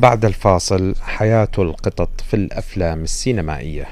بعد الفاصل حياة القطط في الأفلام السينمائية.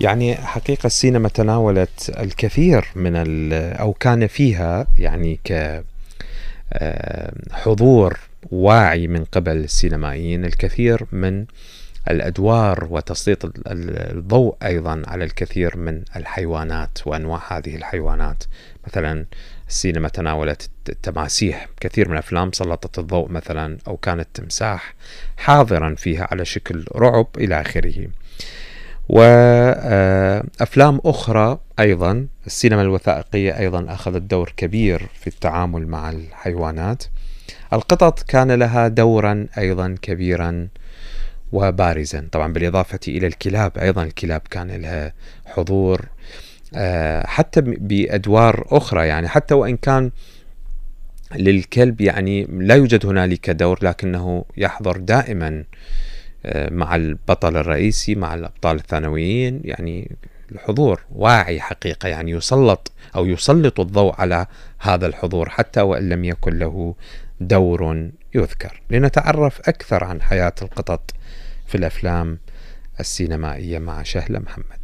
يعني حقيقة السينما تناولت الكثير من أو كان فيها يعني ك آه، حضور واعي من قبل السينمائيين الكثير من الأدوار وتسليط ال- ال- الضوء أيضا على الكثير من الحيوانات وأنواع هذه الحيوانات. مثلا السينما تناولت التماسيح كثير من الأفلام سلطت الضوء مثلا أو كان التمساح حاضرا فيها على شكل رعب إلى آخره. وأفلام أخرى أيضا السينما الوثائقية أيضا أخذت دور كبير في التعامل مع الحيوانات. القطط كان لها دورا أيضا كبيرا وبارزا. طبعا بالإضافة إلى الكلاب أيضا الكلاب كان لها حضور آه، حتى بأدوار أخرى يعني. حتى وإن كان للكلب يعني لا يوجد هنالك دور لكنه يحضر دائما آه، مع البطل الرئيسي مع الأبطال الثانويين يعني الحضور واعي حقيقة يعني يسلط أو يسلط الضوء على هذا الحضور حتى وإن لم يكن له دور يذكر. لنتعرف أكثر عن حياة القطط في الأفلام السينمائية مع شهلة محمد.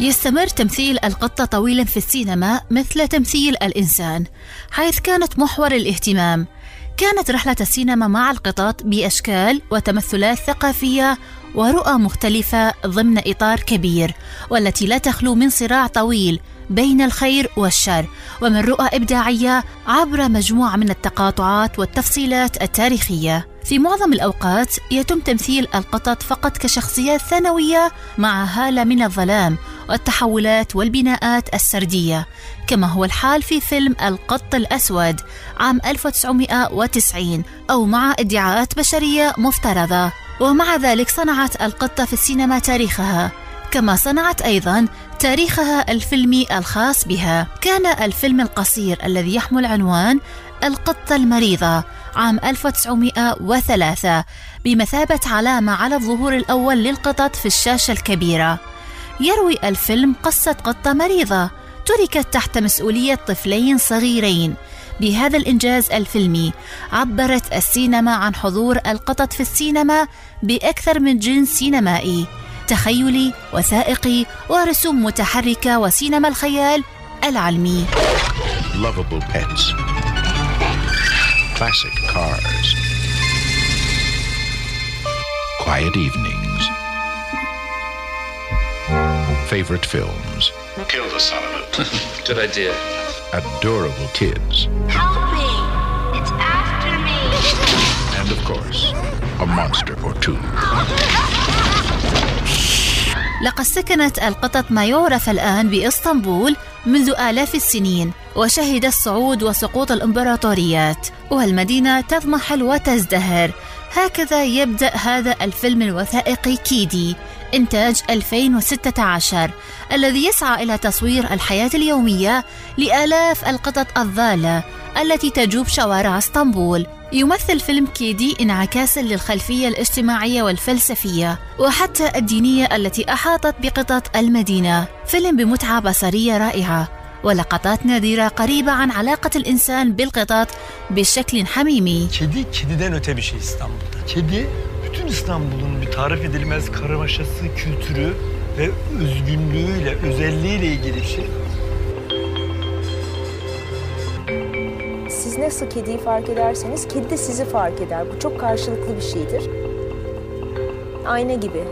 يستمر تمثيل القطة طويلا في السينما مثل تمثيل الإنسان حيث كانت محور الاهتمام. كانت رحلة السينما مع القطط بأشكال وتمثلات ثقافية ورؤى مختلفة ضمن إطار كبير والتي لا تخلو من صراع طويل بين الخير والشر ومن رؤى إبداعية عبر مجموعة من التقاطعات والتفصيلات التاريخية. في معظم الأوقات يتم تمثيل القطط فقط كشخصيات ثانوية مع هالة من الظلام والتحولات والبناءات السردية كما هو الحال في فيلم القط الأسود عام 1990 أو مع إدعاءات بشرية مفترضة. ومع ذلك صنعت القطة في السينما تاريخها كما صنعت أيضا تاريخها الفيلمي الخاص بها. كان الفيلم القصير الذي يحمل عنوان القطة المريضة عام 1903 بمثابة علامة على الظهور الأول للقطط في الشاشة الكبيرة. يروي الفيلم قصة قطة مريضة تركت تحت مسؤولية طفلين صغيرين. بهذا الإنجاز الفيلمي عبرت السينما عن حضور القطط في السينما بأكثر من جنس سينمائي. تخيلي وثائقي ورسوم متحركة وسينما الخيال العلمي. Lovable pets, classic cars, quiet evenings, favorite films, Kill the son of it. Good idea. adorable kids, Help me! It's after me! and of course, a monster or two. لقد سكنت القطط ما يعرف الآن بإسطنبول منذ آلاف السنين وشهد الصعود وسقوط الإمبراطوريات والمدينة تضمحل وتزدهر هكذا يبدأ هذا الفيلم الوثائقي كيدي إنتاج 2016 الذي يسعى إلى تصوير الحياة اليومية لآلاف القطط الضالة التي تجوب شوارع إسطنبول. يمثل فيلم كيدي انعكاسا للخلفية الاجتماعية والفلسفية وحتى الدينية التي أحاطت بقطط المدينة. فيلم بمتعة بصرية رائعة ولقطات نادرة قريبة عن علاقة الإنسان بالقطط بشكل حميمي. Bütün İstanbul'un bir tarif edilmez karmaşası, kültürü ve özgünlüğüyle, özelliğiyle ilgili şey. Siz nasıl kediyi fark ederseniz kedi de sizi fark eder. Bu çok karşılıklı bir şeydir. Ayna gibi.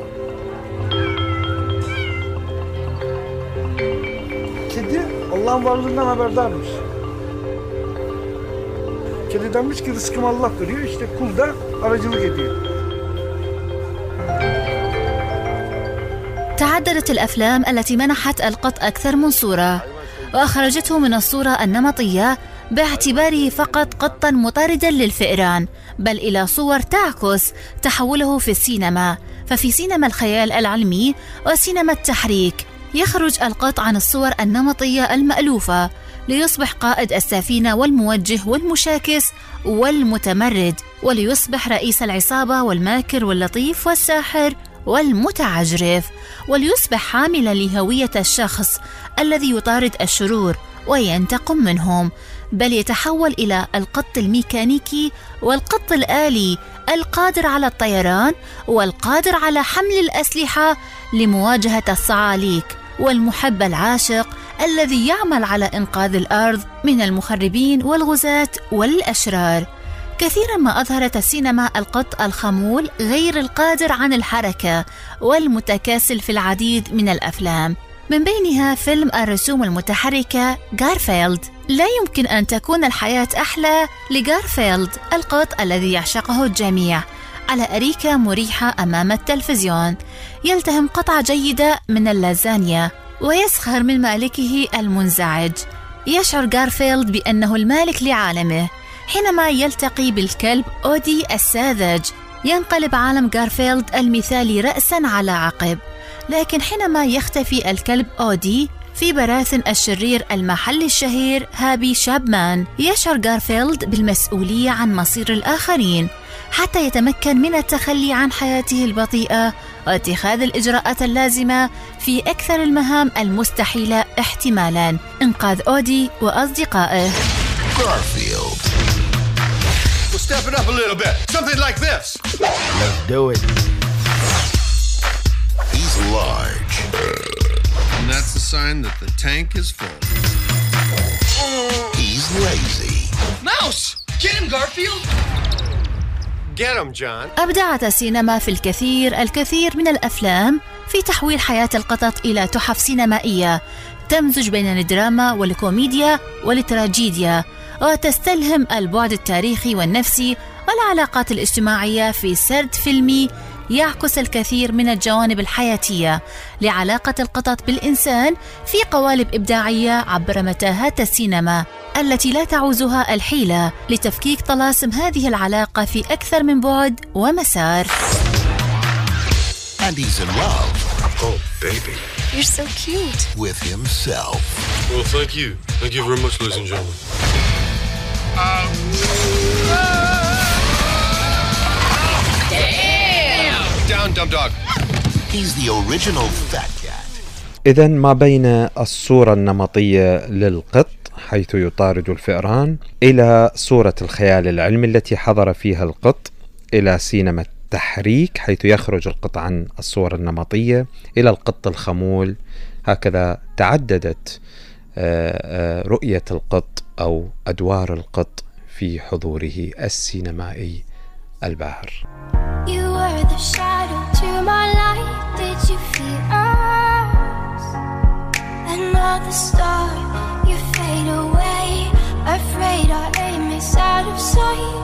Kedi Allah'ın varlığından haberdarmış. Kedi demiş ki rızkım Allah veriyor. İşte kul da aracılık ediyor. تعددت الأفلام التي منحت القط أكثر من صورة وأخرجته من الصورة النمطية باعتباره فقط قطا مطاردا للفئران بل إلى صور تعكس تحوله في السينما. ففي سينما الخيال العلمي وسينما التحريك يخرج القط عن الصور النمطية المألوفة ليصبح قائد السفينة والموجه والمشاكس والمتمرد وليصبح رئيس العصابة والماكر واللطيف والساحر. والمتعجرف وليصبح حاملا لهوية الشخص الذي يطارد الشرور وينتقم منهم بل يتحول إلى القط الميكانيكي والقط الآلي القادر على الطيران والقادر على حمل الأسلحة لمواجهة الصعاليك والمحب العاشق الذي يعمل على إنقاذ الأرض من المخربين والغزاة والأشرار. كثيرا ما أظهرت السينما القط الخمول غير القادر عن الحركة والمتكاسل في العديد من الأفلام. من بينها فيلم الرسوم المتحركة غارفيلد لا يمكن أن تكون الحياة أحلى لغارفيلد القط الذي يعشقه الجميع. على أريكة مريحة أمام التلفزيون. يلتهم قطعة جيدة من اللازانيا ويسخر من مالكه المنزعج. يشعر غارفيلد بأنه المالك لعالمه. حينما يلتقي بالكلب أودي الساذج. ينقلب عالم غارفيلد المثالي رأسا على عقب. لكن حينما يختفي الكلب أودي في براثن الشرير المحل الشهير هابي شابمان يشعر غارفيلد بالمسؤولية عن مصير الآخرين حتى يتمكن من التخلي عن حياته البطيئة واتخاذ الإجراءات اللازمة في أكثر المهام المستحيلة احتمالا. إنقاذ أودي وأصدقائه. Garfield. Step it up a little bit. Something like this. Let's do it. He's large. And that's a sign that the tank is full. He's lazy. Mouse! Get him, Garfield! Get him, John. أبدعت السينما في الكثير الكثير من الأفلام في تحويل حياة القطط إلى تحف سينمائية تمزج بين الدراما والكوميديا والتراجيديا وتستلهم البعد التاريخي والنفسي والعلاقات الاجتماعية في سرد فيلمي يعكس الكثير من الجوانب الحياتية لعلاقة القطط بالإنسان في قوالب إبداعية عبر متاهات السينما التي لا تعوزها الحيلة لتفكيك طلاسم هذه العلاقة في أكثر من بعد ومسار And he's in love Oh, baby. You're so cute. with himself. Well, thank you. Thank you very much, ladies and gentlemen. إذا ما بين الصورة النمطية للقط حيث يطارد الفئران إلى صورة الخيال العلمي التي حضر فيها القط إلى سينما التحريك حيث يخرج القط عن الصورة النمطية إلى القط الخمول. هكذا تعددت رؤية القط أو أدوار القط في حضوره السينمائي الباهر. You were the shadow to my light. Did you? Another star, you fade away. Afraid our aim is out of sight.